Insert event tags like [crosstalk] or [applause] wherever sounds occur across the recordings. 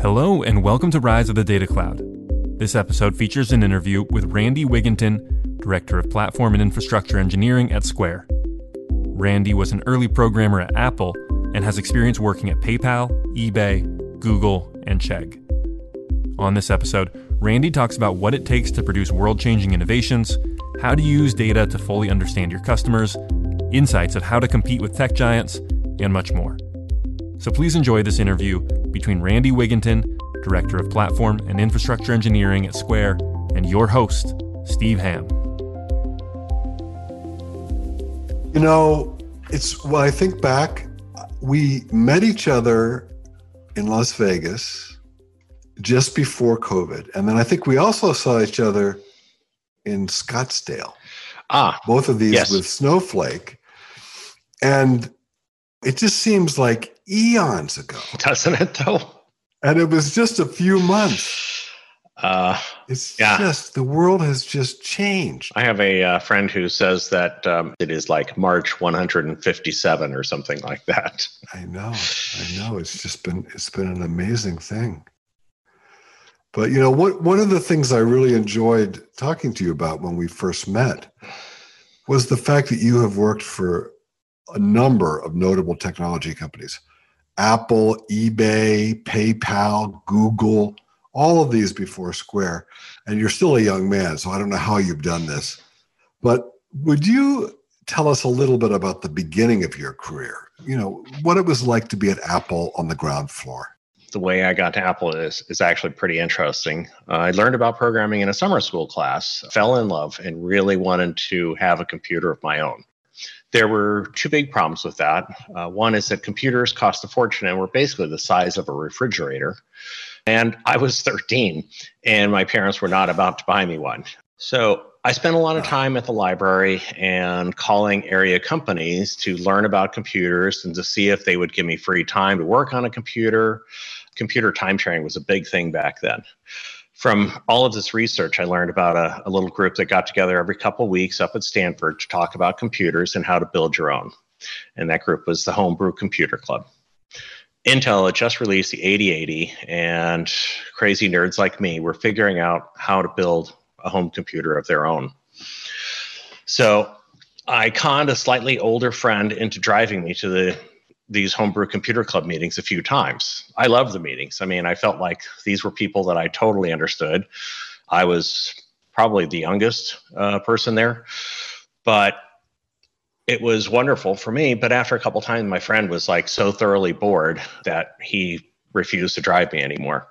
Hello, and welcome to Rise of the Data Cloud. This episode features an interview with Randy Wigginton, Director of Platform and Infrastructure Engineering at Square. Randy was an early programmer at Apple and has experience working at PayPal, eBay, Google, and Chegg. On this episode, Randy talks about what it takes to produce world changing innovations, how to use data to fully understand your customers, insights of how to compete with tech giants, and much more. So please enjoy this interview between Randy Wigginton, Director of Platform and Infrastructure Engineering at Square, and your host, Steve Hamm. You know, it's when I think back, we met each other in Las Vegas just before COVID. And then I think we also saw each other in Scottsdale. Ah, both of these yes. with Snowflake. And it just seems like eons ago. [laughs] Doesn't it though? And it was just a few months. [sighs] Uh, It's Yeah. just the world has just changed. I have a uh, friend who says that um, it is like March 157 or something like that. [laughs] I know, I know. It's just been it's been an amazing thing. But you know, what one of the things I really enjoyed talking to you about when we first met was the fact that you have worked for a number of notable technology companies. Apple, eBay, PayPal, Google, all of these before Square. And you're still a young man, so I don't know how you've done this. But would you tell us a little bit about the beginning of your career? You know, what it was like to be at Apple on the ground floor. The way I got to Apple is, is actually pretty interesting. Uh, I learned about programming in a summer school class, fell in love, and really wanted to have a computer of my own. There were two big problems with that. Uh, one is that computers cost a fortune and were basically the size of a refrigerator. And I was [laughs] 13, and my parents were not about to buy me one. So I spent a lot of time at the library and calling area companies to learn about computers and to see if they would give me free time to work on a computer. Computer time sharing was a big thing back then. From all of this research, I learned about a, a little group that got together every couple weeks up at Stanford to talk about computers and how to build your own. And that group was the Homebrew Computer Club. Intel had just released the 8080, and crazy nerds like me were figuring out how to build a home computer of their own. So I conned a slightly older friend into driving me to the these homebrew computer club meetings a few times. I loved the meetings. I mean, I felt like these were people that I totally understood. I was probably the youngest uh, person there, but it was wonderful for me. But after a couple times, my friend was like so thoroughly bored that he refused to drive me anymore.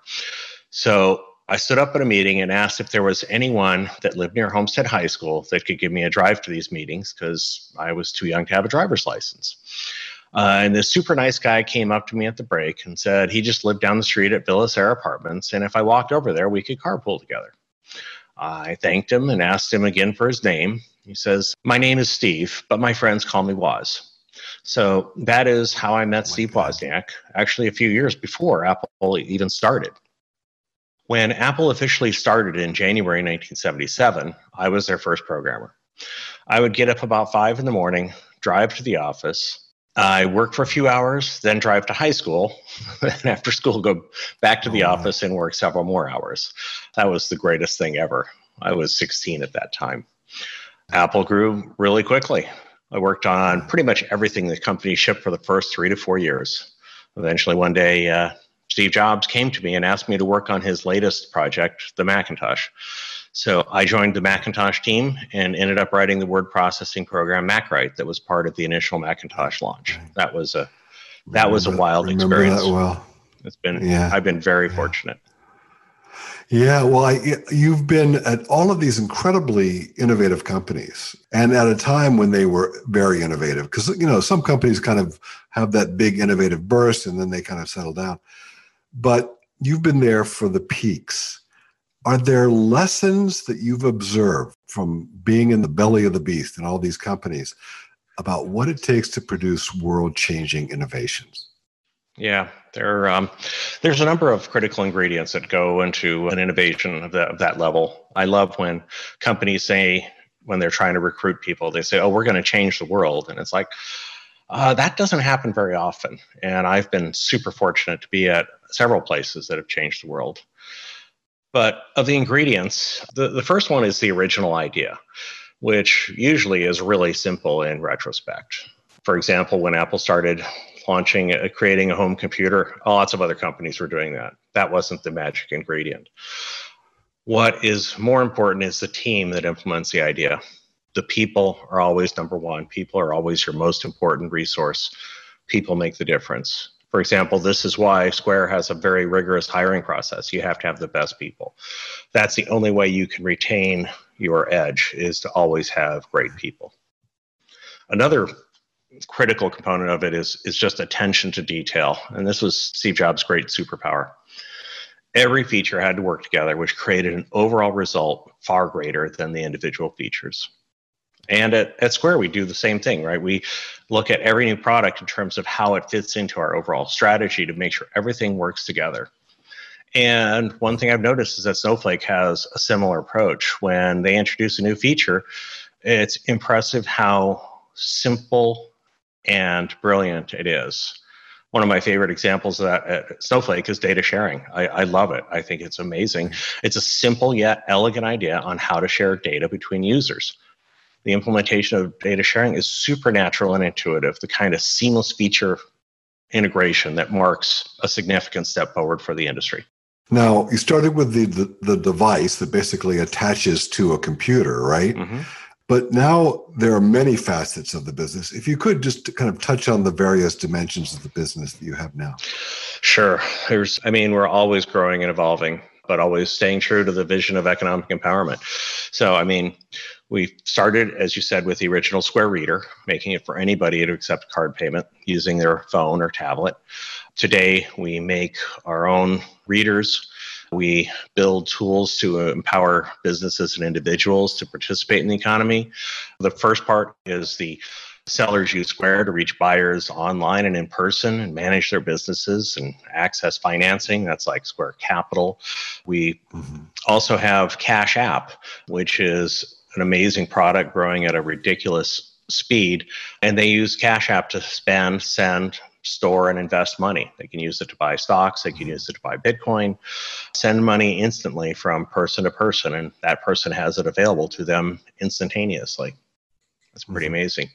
So I stood up at a meeting and asked if there was anyone that lived near Homestead High School that could give me a drive to these meetings because I was too young to have a driver's license. Uh, and this super nice guy came up to me at the break and said he just lived down the street at Villa Air Apartments, and if I walked over there, we could carpool together. I thanked him and asked him again for his name. He says, My name is Steve, but my friends call me Woz. So that is how I met Oh Steve God. Wozniak, actually a few years before Apple even started. When Apple officially started in January 1977, I was their first programmer. I would get up about five in the morning, drive to the office. I work for a few hours, then drive to high school, [laughs] and after school go back to the Oh, office and work several more hours. That was the greatest thing ever. I was 16 at that time. Apple grew really quickly. I worked on pretty much everything the company shipped for the first three to four years. Eventually, one day, uh, Steve Jobs came to me and asked me to work on his latest project, the Macintosh. So I joined the Macintosh team and ended up writing the word processing program MacWrite that was part of the initial Macintosh launch. That was a that was a Remember- wild remember experience. That well. It's been Yeah. I've been very Yeah. fortunate. Yeah, well, I, you've been at all of these incredibly innovative companies, and at a time when they were very innovative. Because you know, some companies kind of have that big innovative burst, and then they kind of settle down. But you've been there for the peaks. Are there lessons that you've observed from being in the belly of the beast in all these companies about what it takes to produce world-changing innovations? Yeah, there um, there's a number of critical ingredients that go into an innovation of that, of that level. I love when companies say when they're trying to recruit people, they say, "Oh, we're going to change the world," and it's like, Uh, that doesn't happen very often. And I've been super fortunate to be at several places that have changed the world. But of the ingredients, the, the first one is the original idea, which usually is really simple in retrospect. For example, when Apple started launching, uh, creating a home computer, lots of other companies were doing that. That wasn't the magic ingredient. What is more important is the team that implements the idea. The people are always number one. People are always your most important resource. People make the difference. For example, this is why Square has a very rigorous hiring process. You have to have the best people. That's the only way you can retain your edge is to always have great people. Another critical component of it is is just attention to detail, and this was Steve Jobs' great superpower every feature had to work together, which created an overall result far greater than the individual features. And at, at Square, we do the same thing, right? We look at every new product in terms of how it fits into our overall strategy to make sure everything works together. And one thing I've noticed is that Snowflake has a similar approach. When they introduce a new feature, it's impressive how simple and brilliant it is one of my favorite examples of that at Snowflake is data sharing. I, I, love it. I think it's amazing. It's a simple yet elegant idea on how to share data between users. The implementation of data sharing is supernatural and intuitive, the kind of seamless feature integration that marks a significant step forward for the industry. Now, you started with the, the, the device that basically attaches to a computer, right? Mm-hmm. But now there are many facets of the business. If you could just kind of touch on the various dimensions of the business that you have now. Sure. There's, I mean, we're always growing and evolving, but always staying true to the vision of economic empowerment. So, I mean, we started, as you said, with the original Square Reader, making it for anybody to accept card payment using their phone or tablet. Today, we make our own readers we build tools to empower businesses and individuals to participate in the economy. The first part is the sellers use Square to reach buyers online and in person and manage their businesses and access financing. That's like Square Capital. We mm-hmm. also have Cash App, which is an amazing product growing at a ridiculous speed. And they use Cash App to spend, send, store and invest money. They can use it to buy stocks, they can use it to buy Bitcoin, send money instantly from person to person, and that person has it available to them instantaneously. That's pretty mm-hmm. amazing.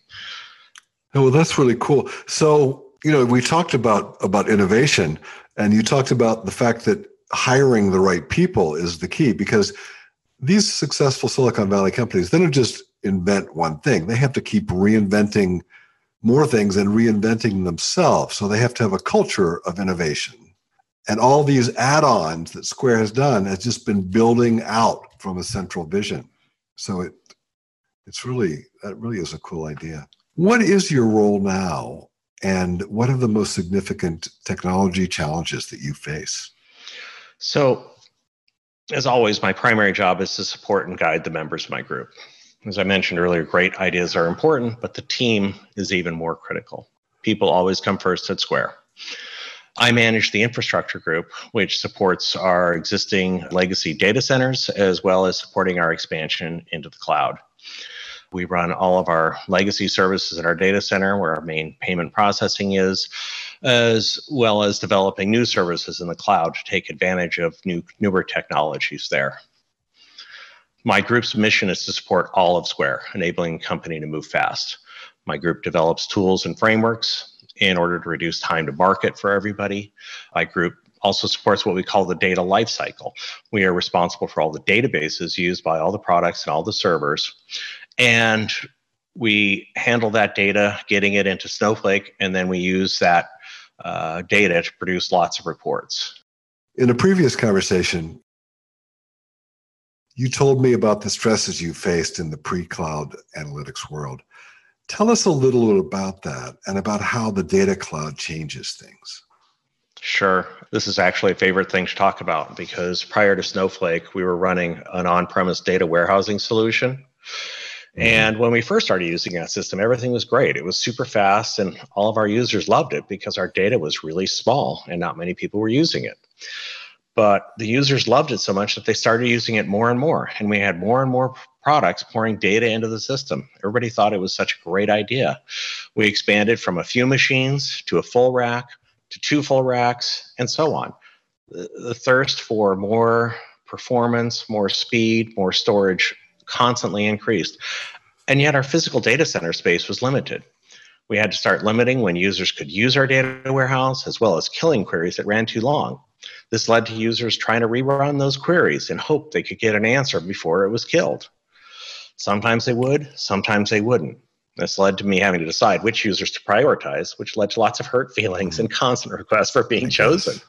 Oh, well, that's really cool. So, you know, we talked about about innovation, and you talked about the fact that hiring the right people is the key because these successful Silicon Valley companies they don't just invent one thing; they have to keep reinventing more things and reinventing themselves. So they have to have a culture of innovation. And all these add ons that Square has done has just been building out from a central vision. So it it's really that really is a cool idea. What is your role now and what are the most significant technology challenges that you face? So as always, my primary job is to support and guide the members of my group. As I mentioned earlier, great ideas are important, but the team is even more critical. People always come first at Square. I manage the infrastructure group, which supports our existing legacy data centers as well as supporting our expansion into the cloud. We run all of our legacy services in our data center where our main payment processing is, as well as developing new services in the cloud to take advantage of new, newer technologies there. My group's mission is to support all of Square, enabling the company to move fast. My group develops tools and frameworks in order to reduce time to market for everybody. My group also supports what we call the data lifecycle. We are responsible for all the databases used by all the products and all the servers. And we handle that data, getting it into Snowflake, and then we use that uh, data to produce lots of reports. In a previous conversation, you told me about the stresses you faced in the pre cloud analytics world. Tell us a little bit about that and about how the data cloud changes things. Sure. This is actually a favorite thing to talk about because prior to Snowflake, we were running an on premise data warehousing solution. Mm-hmm. And when we first started using that system, everything was great. It was super fast, and all of our users loved it because our data was really small and not many people were using it but the users loved it so much that they started using it more and more and we had more and more products pouring data into the system. Everybody thought it was such a great idea. We expanded from a few machines to a full rack to two full racks and so on. The, the thirst for more performance, more speed, more storage constantly increased. And yet our physical data center space was limited. We had to start limiting when users could use our data warehouse, as well as killing queries that ran too long. This led to users trying to rerun those queries in hope they could get an answer before it was killed. Sometimes they would, sometimes they wouldn't. This led to me having to decide which users to prioritize, which led to lots of hurt feelings and constant requests for being chosen.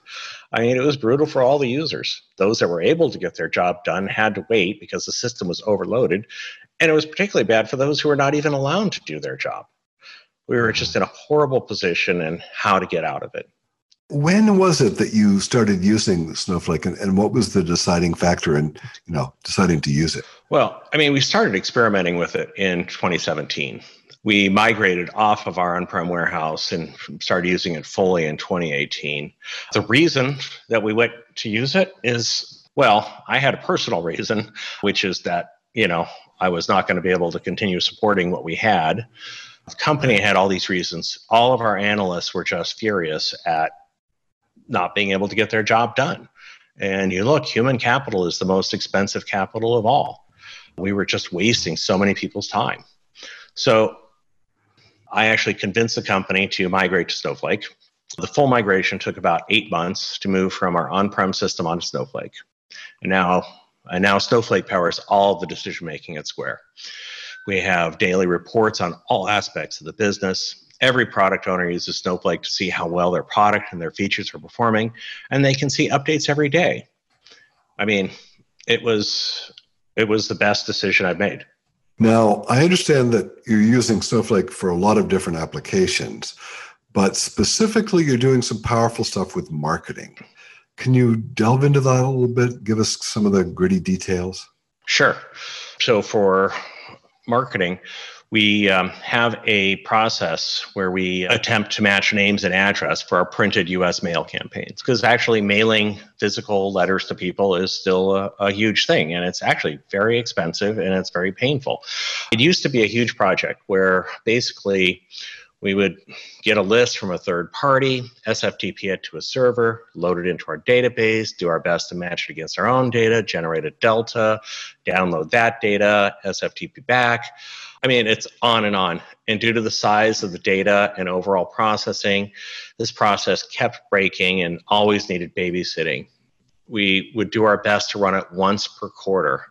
I mean, it was brutal for all the users. Those that were able to get their job done had to wait because the system was overloaded. And it was particularly bad for those who were not even allowed to do their job. We were just in a horrible position and how to get out of it. When was it that you started using Snowflake and, and what was the deciding factor in, you know, deciding to use it? Well, I mean, we started experimenting with it in 2017. We migrated off of our on-prem warehouse and started using it fully in 2018. The reason that we went to use it is, well, I had a personal reason, which is that, you know, I was not going to be able to continue supporting what we had. The company had all these reasons. All of our analysts were just furious at not being able to get their job done. And you look, human capital is the most expensive capital of all. We were just wasting so many people's time. So I actually convinced the company to migrate to Snowflake. The full migration took about eight months to move from our on prem system onto Snowflake. And now, and now Snowflake powers all the decision making at Square. We have daily reports on all aspects of the business every product owner uses Snowflake to see how well their product and their features are performing, and they can see updates every day. I mean, it was it was the best decision I've made. Now, I understand that you're using Snowflake for a lot of different applications, but specifically you're doing some powerful stuff with marketing. Can you delve into that a little bit? Give us some of the gritty details. Sure. So for marketing, we um, have a process where we attempt to match names and address for our printed US mail campaigns because actually mailing physical letters to people is still a, a, huge thing and it's actually very expensive and it's very painful. It used to be a huge project where basically we would get a list from a third party, SFTP it to a server, load it into our database, do our best to match it against our own data, generate a delta, download that data, SFTP back I mean, it's on and on. And due to the size of the data and overall processing, this process kept breaking and always needed babysitting. We would do our best to run it once per quarter.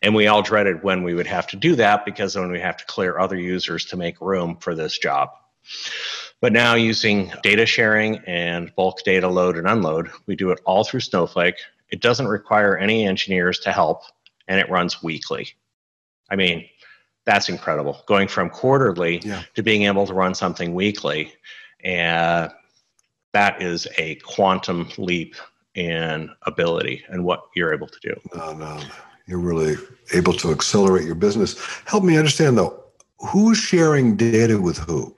And we all dreaded when we would have to do that because then we have to clear other users to make room for this job. But now using data sharing and bulk data load and unload, we do it all through Snowflake. It doesn't require any engineers to help, and it runs weekly. I mean, that's incredible. Going from quarterly yeah. to being able to run something weekly, and that is a quantum leap in ability and what you're able to do. No, no, you're really able to accelerate your business. Help me understand though, who's sharing data with who?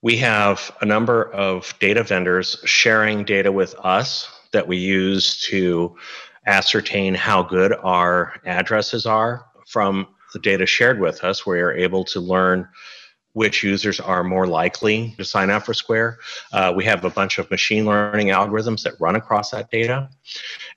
We have a number of data vendors sharing data with us that we use to ascertain how good our addresses are from the data shared with us, we are able to learn which users are more likely to sign up for Square. Uh, we have a bunch of machine learning algorithms that run across that data.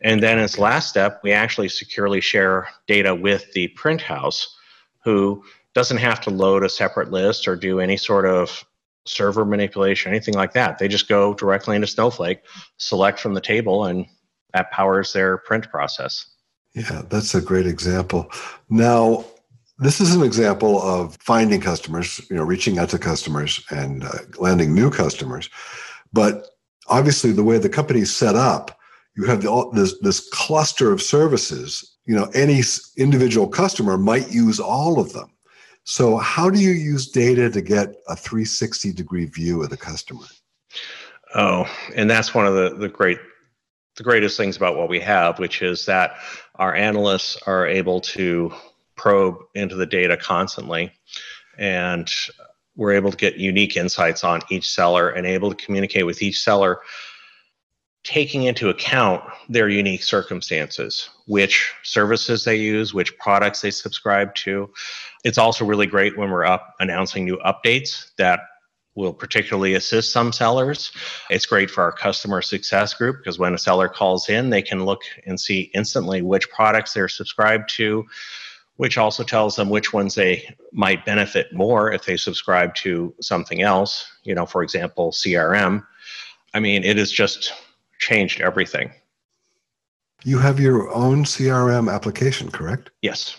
And then as last step, we actually securely share data with the print house who doesn't have to load a separate list or do any sort of server manipulation, anything like that. They just go directly into Snowflake, select from the table, and that powers their print process. Yeah, that's a great example. Now, this is an example of finding customers, you know, reaching out to customers and uh, landing new customers. But obviously, the way the company is set up, you have the, this, this cluster of services. You know, any individual customer might use all of them. So, how do you use data to get a 360 degree view of the customer? Oh, and that's one of the, the great the greatest things about what we have, which is that our analysts are able to probe into the data constantly and we're able to get unique insights on each seller and able to communicate with each seller taking into account their unique circumstances which services they use, which products they subscribe to. It's also really great when we're up announcing new updates that will particularly assist some sellers. It's great for our customer success group because when a seller calls in, they can look and see instantly which products they're subscribed to, which also tells them which ones they might benefit more if they subscribe to something else, you know, for example, CRM. I mean, it has just changed everything. You have your own CRM application, correct? Yes.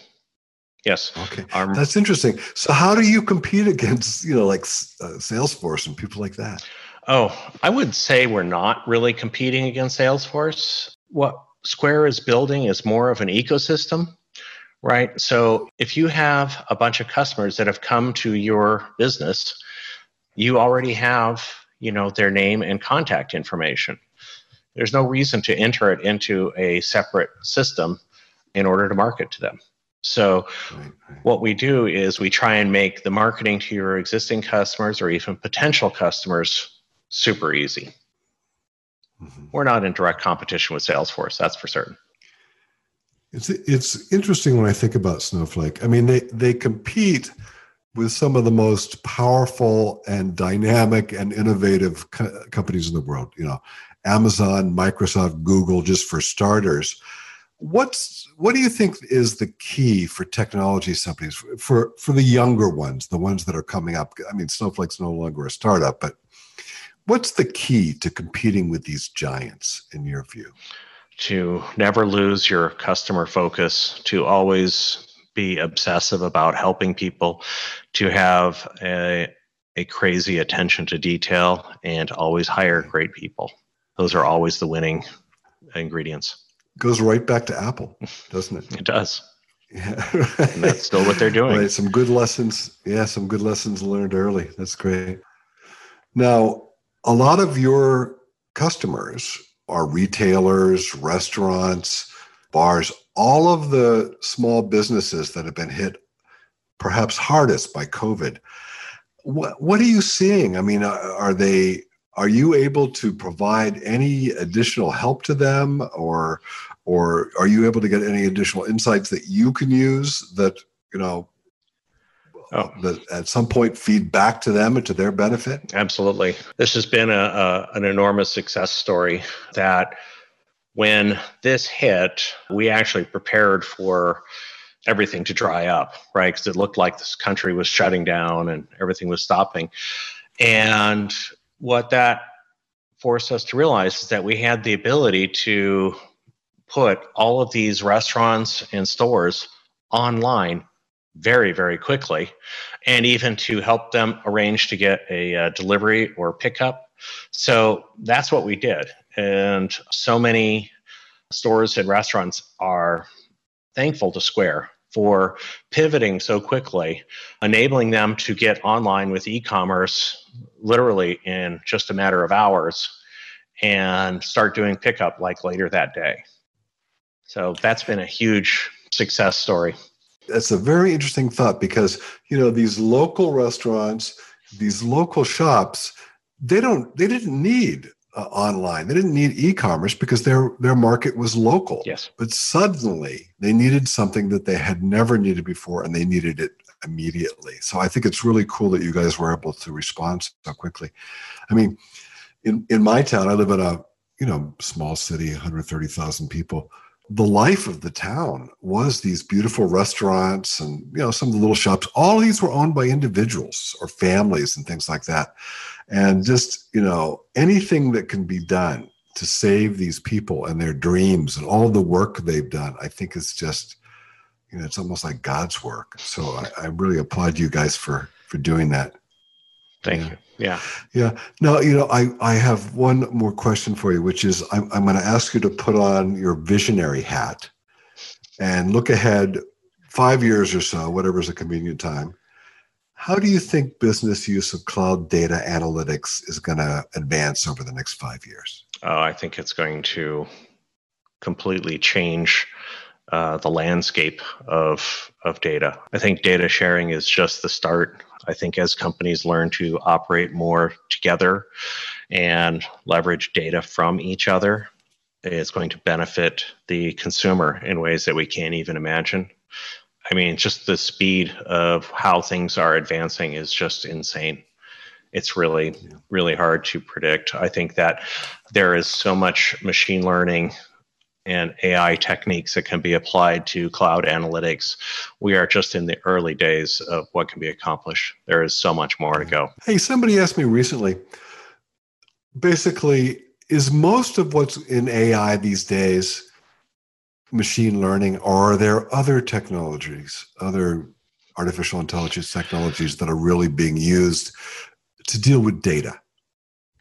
Yes. Okay. Um, That's interesting. So, how do you compete against, you know, like uh, Salesforce and people like that? Oh, I would say we're not really competing against Salesforce. What Square is building is more of an ecosystem, right? So, if you have a bunch of customers that have come to your business, you already have, you know, their name and contact information. There's no reason to enter it into a separate system in order to market to them. So, right, right. what we do is we try and make the marketing to your existing customers or even potential customers super easy. Mm-hmm. We're not in direct competition with Salesforce, that's for certain. It's it's interesting when I think about Snowflake. I mean, they they compete with some of the most powerful and dynamic and innovative co- companies in the world. You know, Amazon, Microsoft, Google, just for starters what's what do you think is the key for technology companies for for the younger ones the ones that are coming up i mean snowflake's no longer a startup but what's the key to competing with these giants in your view to never lose your customer focus to always be obsessive about helping people to have a, a crazy attention to detail and always hire great people those are always the winning ingredients goes right back to Apple, doesn't it? It does. Yeah, right. and that's still what they're doing. Right, some good lessons. Yeah, some good lessons learned early. That's great. Now, a lot of your customers are retailers, restaurants, bars, all of the small businesses that have been hit perhaps hardest by COVID. What, what are you seeing? I mean, uh, are they are you able to provide any additional help to them or or are you able to get any additional insights that you can use that you know oh. that at some point feed back to them and to their benefit? Absolutely. This has been a, a an enormous success story that when this hit we actually prepared for everything to dry up right? Because it looked like this country was shutting down and everything was stopping. And what that forced us to realize is that we had the ability to put all of these restaurants and stores online very very quickly and even to help them arrange to get a uh, delivery or pickup so that's what we did and so many stores and restaurants are thankful to square for pivoting so quickly, enabling them to get online with e commerce literally in just a matter of hours and start doing pickup like later that day. So that's been a huge success story. That's a very interesting thought because, you know, these local restaurants, these local shops, they don't they didn't need uh, online. They didn't need e-commerce because their their market was local. Yes. But suddenly they needed something that they had never needed before, and they needed it immediately. So I think it's really cool that you guys were able to respond so quickly. I mean, in in my town, I live in a you know small city, 130,000 people. The life of the town was these beautiful restaurants and you know some of the little shops. All these were owned by individuals or families and things like that. And just you know anything that can be done to save these people and their dreams and all the work they've done i think is just you know it's almost like god's work. So i, I really applaud you guys for for doing that thank yeah. you yeah yeah now you know i i have one more question for you which is i'm, I'm going to ask you to put on your visionary hat and look ahead five years or so whatever's a convenient time how do you think business use of cloud data analytics is going to advance over the next five years? Uh, I think it's going to completely change uh, the landscape of of data. I think data sharing is just the start. I think as companies learn to operate more together and leverage data from each other, it's going to benefit the consumer in ways that we can't even imagine. I mean, just the speed of how things are advancing is just insane. It's really, really hard to predict. I think that there is so much machine learning and AI techniques that can be applied to cloud analytics. We are just in the early days of what can be accomplished. There is so much more to go. Hey, somebody asked me recently basically, is most of what's in AI these days machine learning, or are there other technologies, other artificial intelligence technologies that are really being used to deal with data?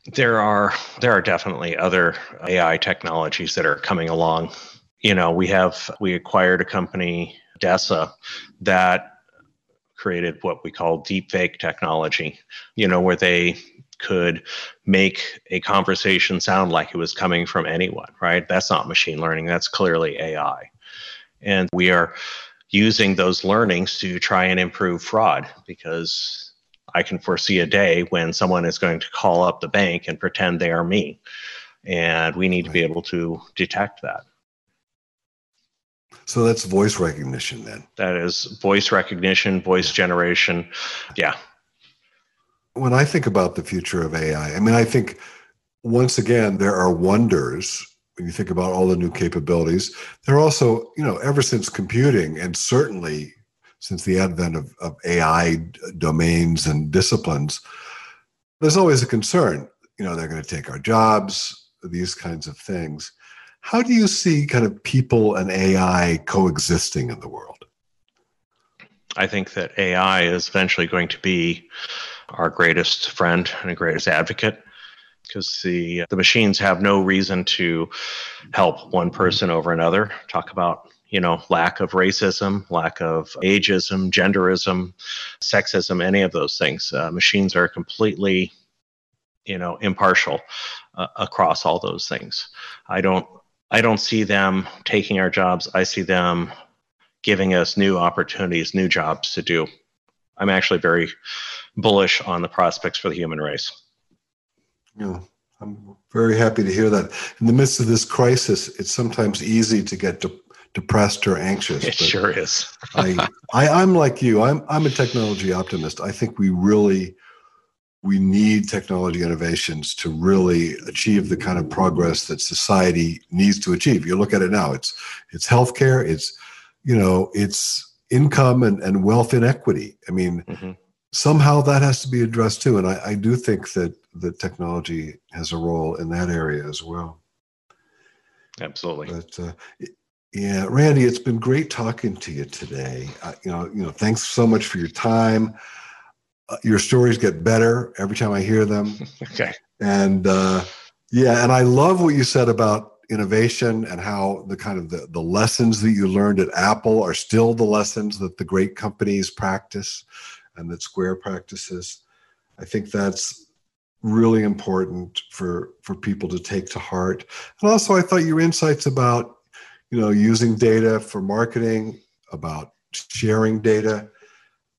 There are there are definitely other AI technologies that are coming along. You know, we have we acquired a company, Dessa, that created what we call deepfake technology. You know, where they could make a conversation sound like it was coming from anyone, right? That's not machine learning, that's clearly AI. And we are using those learnings to try and improve fraud because I can foresee a day when someone is going to call up the bank and pretend they are me. And we need right. to be able to detect that. So that's voice recognition then. That is voice recognition, voice generation. Yeah. When I think about the future of AI, I mean, I think once again, there are wonders when you think about all the new capabilities. There are also, you know, ever since computing and certainly since the advent of, of AI domains and disciplines, there's always a concern. You know, they're going to take our jobs, these kinds of things. How do you see kind of people and AI coexisting in the world? I think that AI is eventually going to be our greatest friend and greatest advocate because the the machines have no reason to help one person over another. Talk about you know, lack of racism, lack of ageism, genderism, sexism, any of those things. Uh, machines are completely, you know, impartial uh, across all those things. I don't, I don't see them taking our jobs. I see them giving us new opportunities, new jobs to do. I'm actually very bullish on the prospects for the human race. Yeah, I'm very happy to hear that. In the midst of this crisis, it's sometimes easy to get to depressed or anxious. It sure is. I, [laughs] I I'm like you. I'm I'm a technology optimist. I think we really we need technology innovations to really achieve the kind of progress that society needs to achieve. You look at it now, it's it's healthcare, it's you know, it's income and, and wealth inequity. I mean, mm-hmm. somehow that has to be addressed too. And I, I do think that that technology has a role in that area as well. Absolutely. But uh, yeah, Randy, it's been great talking to you today. Uh, you know, you know, thanks so much for your time. Uh, your stories get better every time I hear them. [laughs] okay. And uh, yeah, and I love what you said about innovation and how the kind of the, the lessons that you learned at Apple are still the lessons that the great companies practice and that Square practices. I think that's really important for for people to take to heart. And also, I thought your insights about you know, using data for marketing, about sharing data,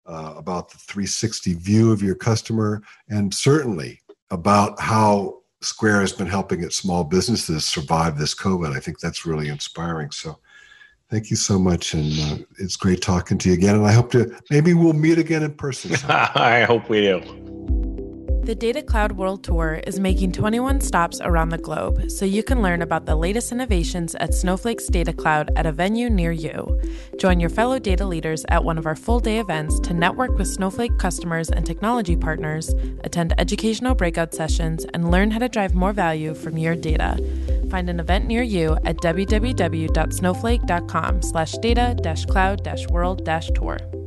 uh, about the 360 view of your customer, and certainly about how Square has been helping its small businesses survive this COVID. I think that's really inspiring. So, thank you so much, and uh, it's great talking to you again. And I hope to maybe we'll meet again in person. [laughs] I hope we do. The Data Cloud World Tour is making 21 stops around the globe, so you can learn about the latest innovations at Snowflake's Data Cloud at a venue near you. Join your fellow data leaders at one of our full day events to network with Snowflake customers and technology partners, attend educational breakout sessions, and learn how to drive more value from your data. Find an event near you at www.snowflake.com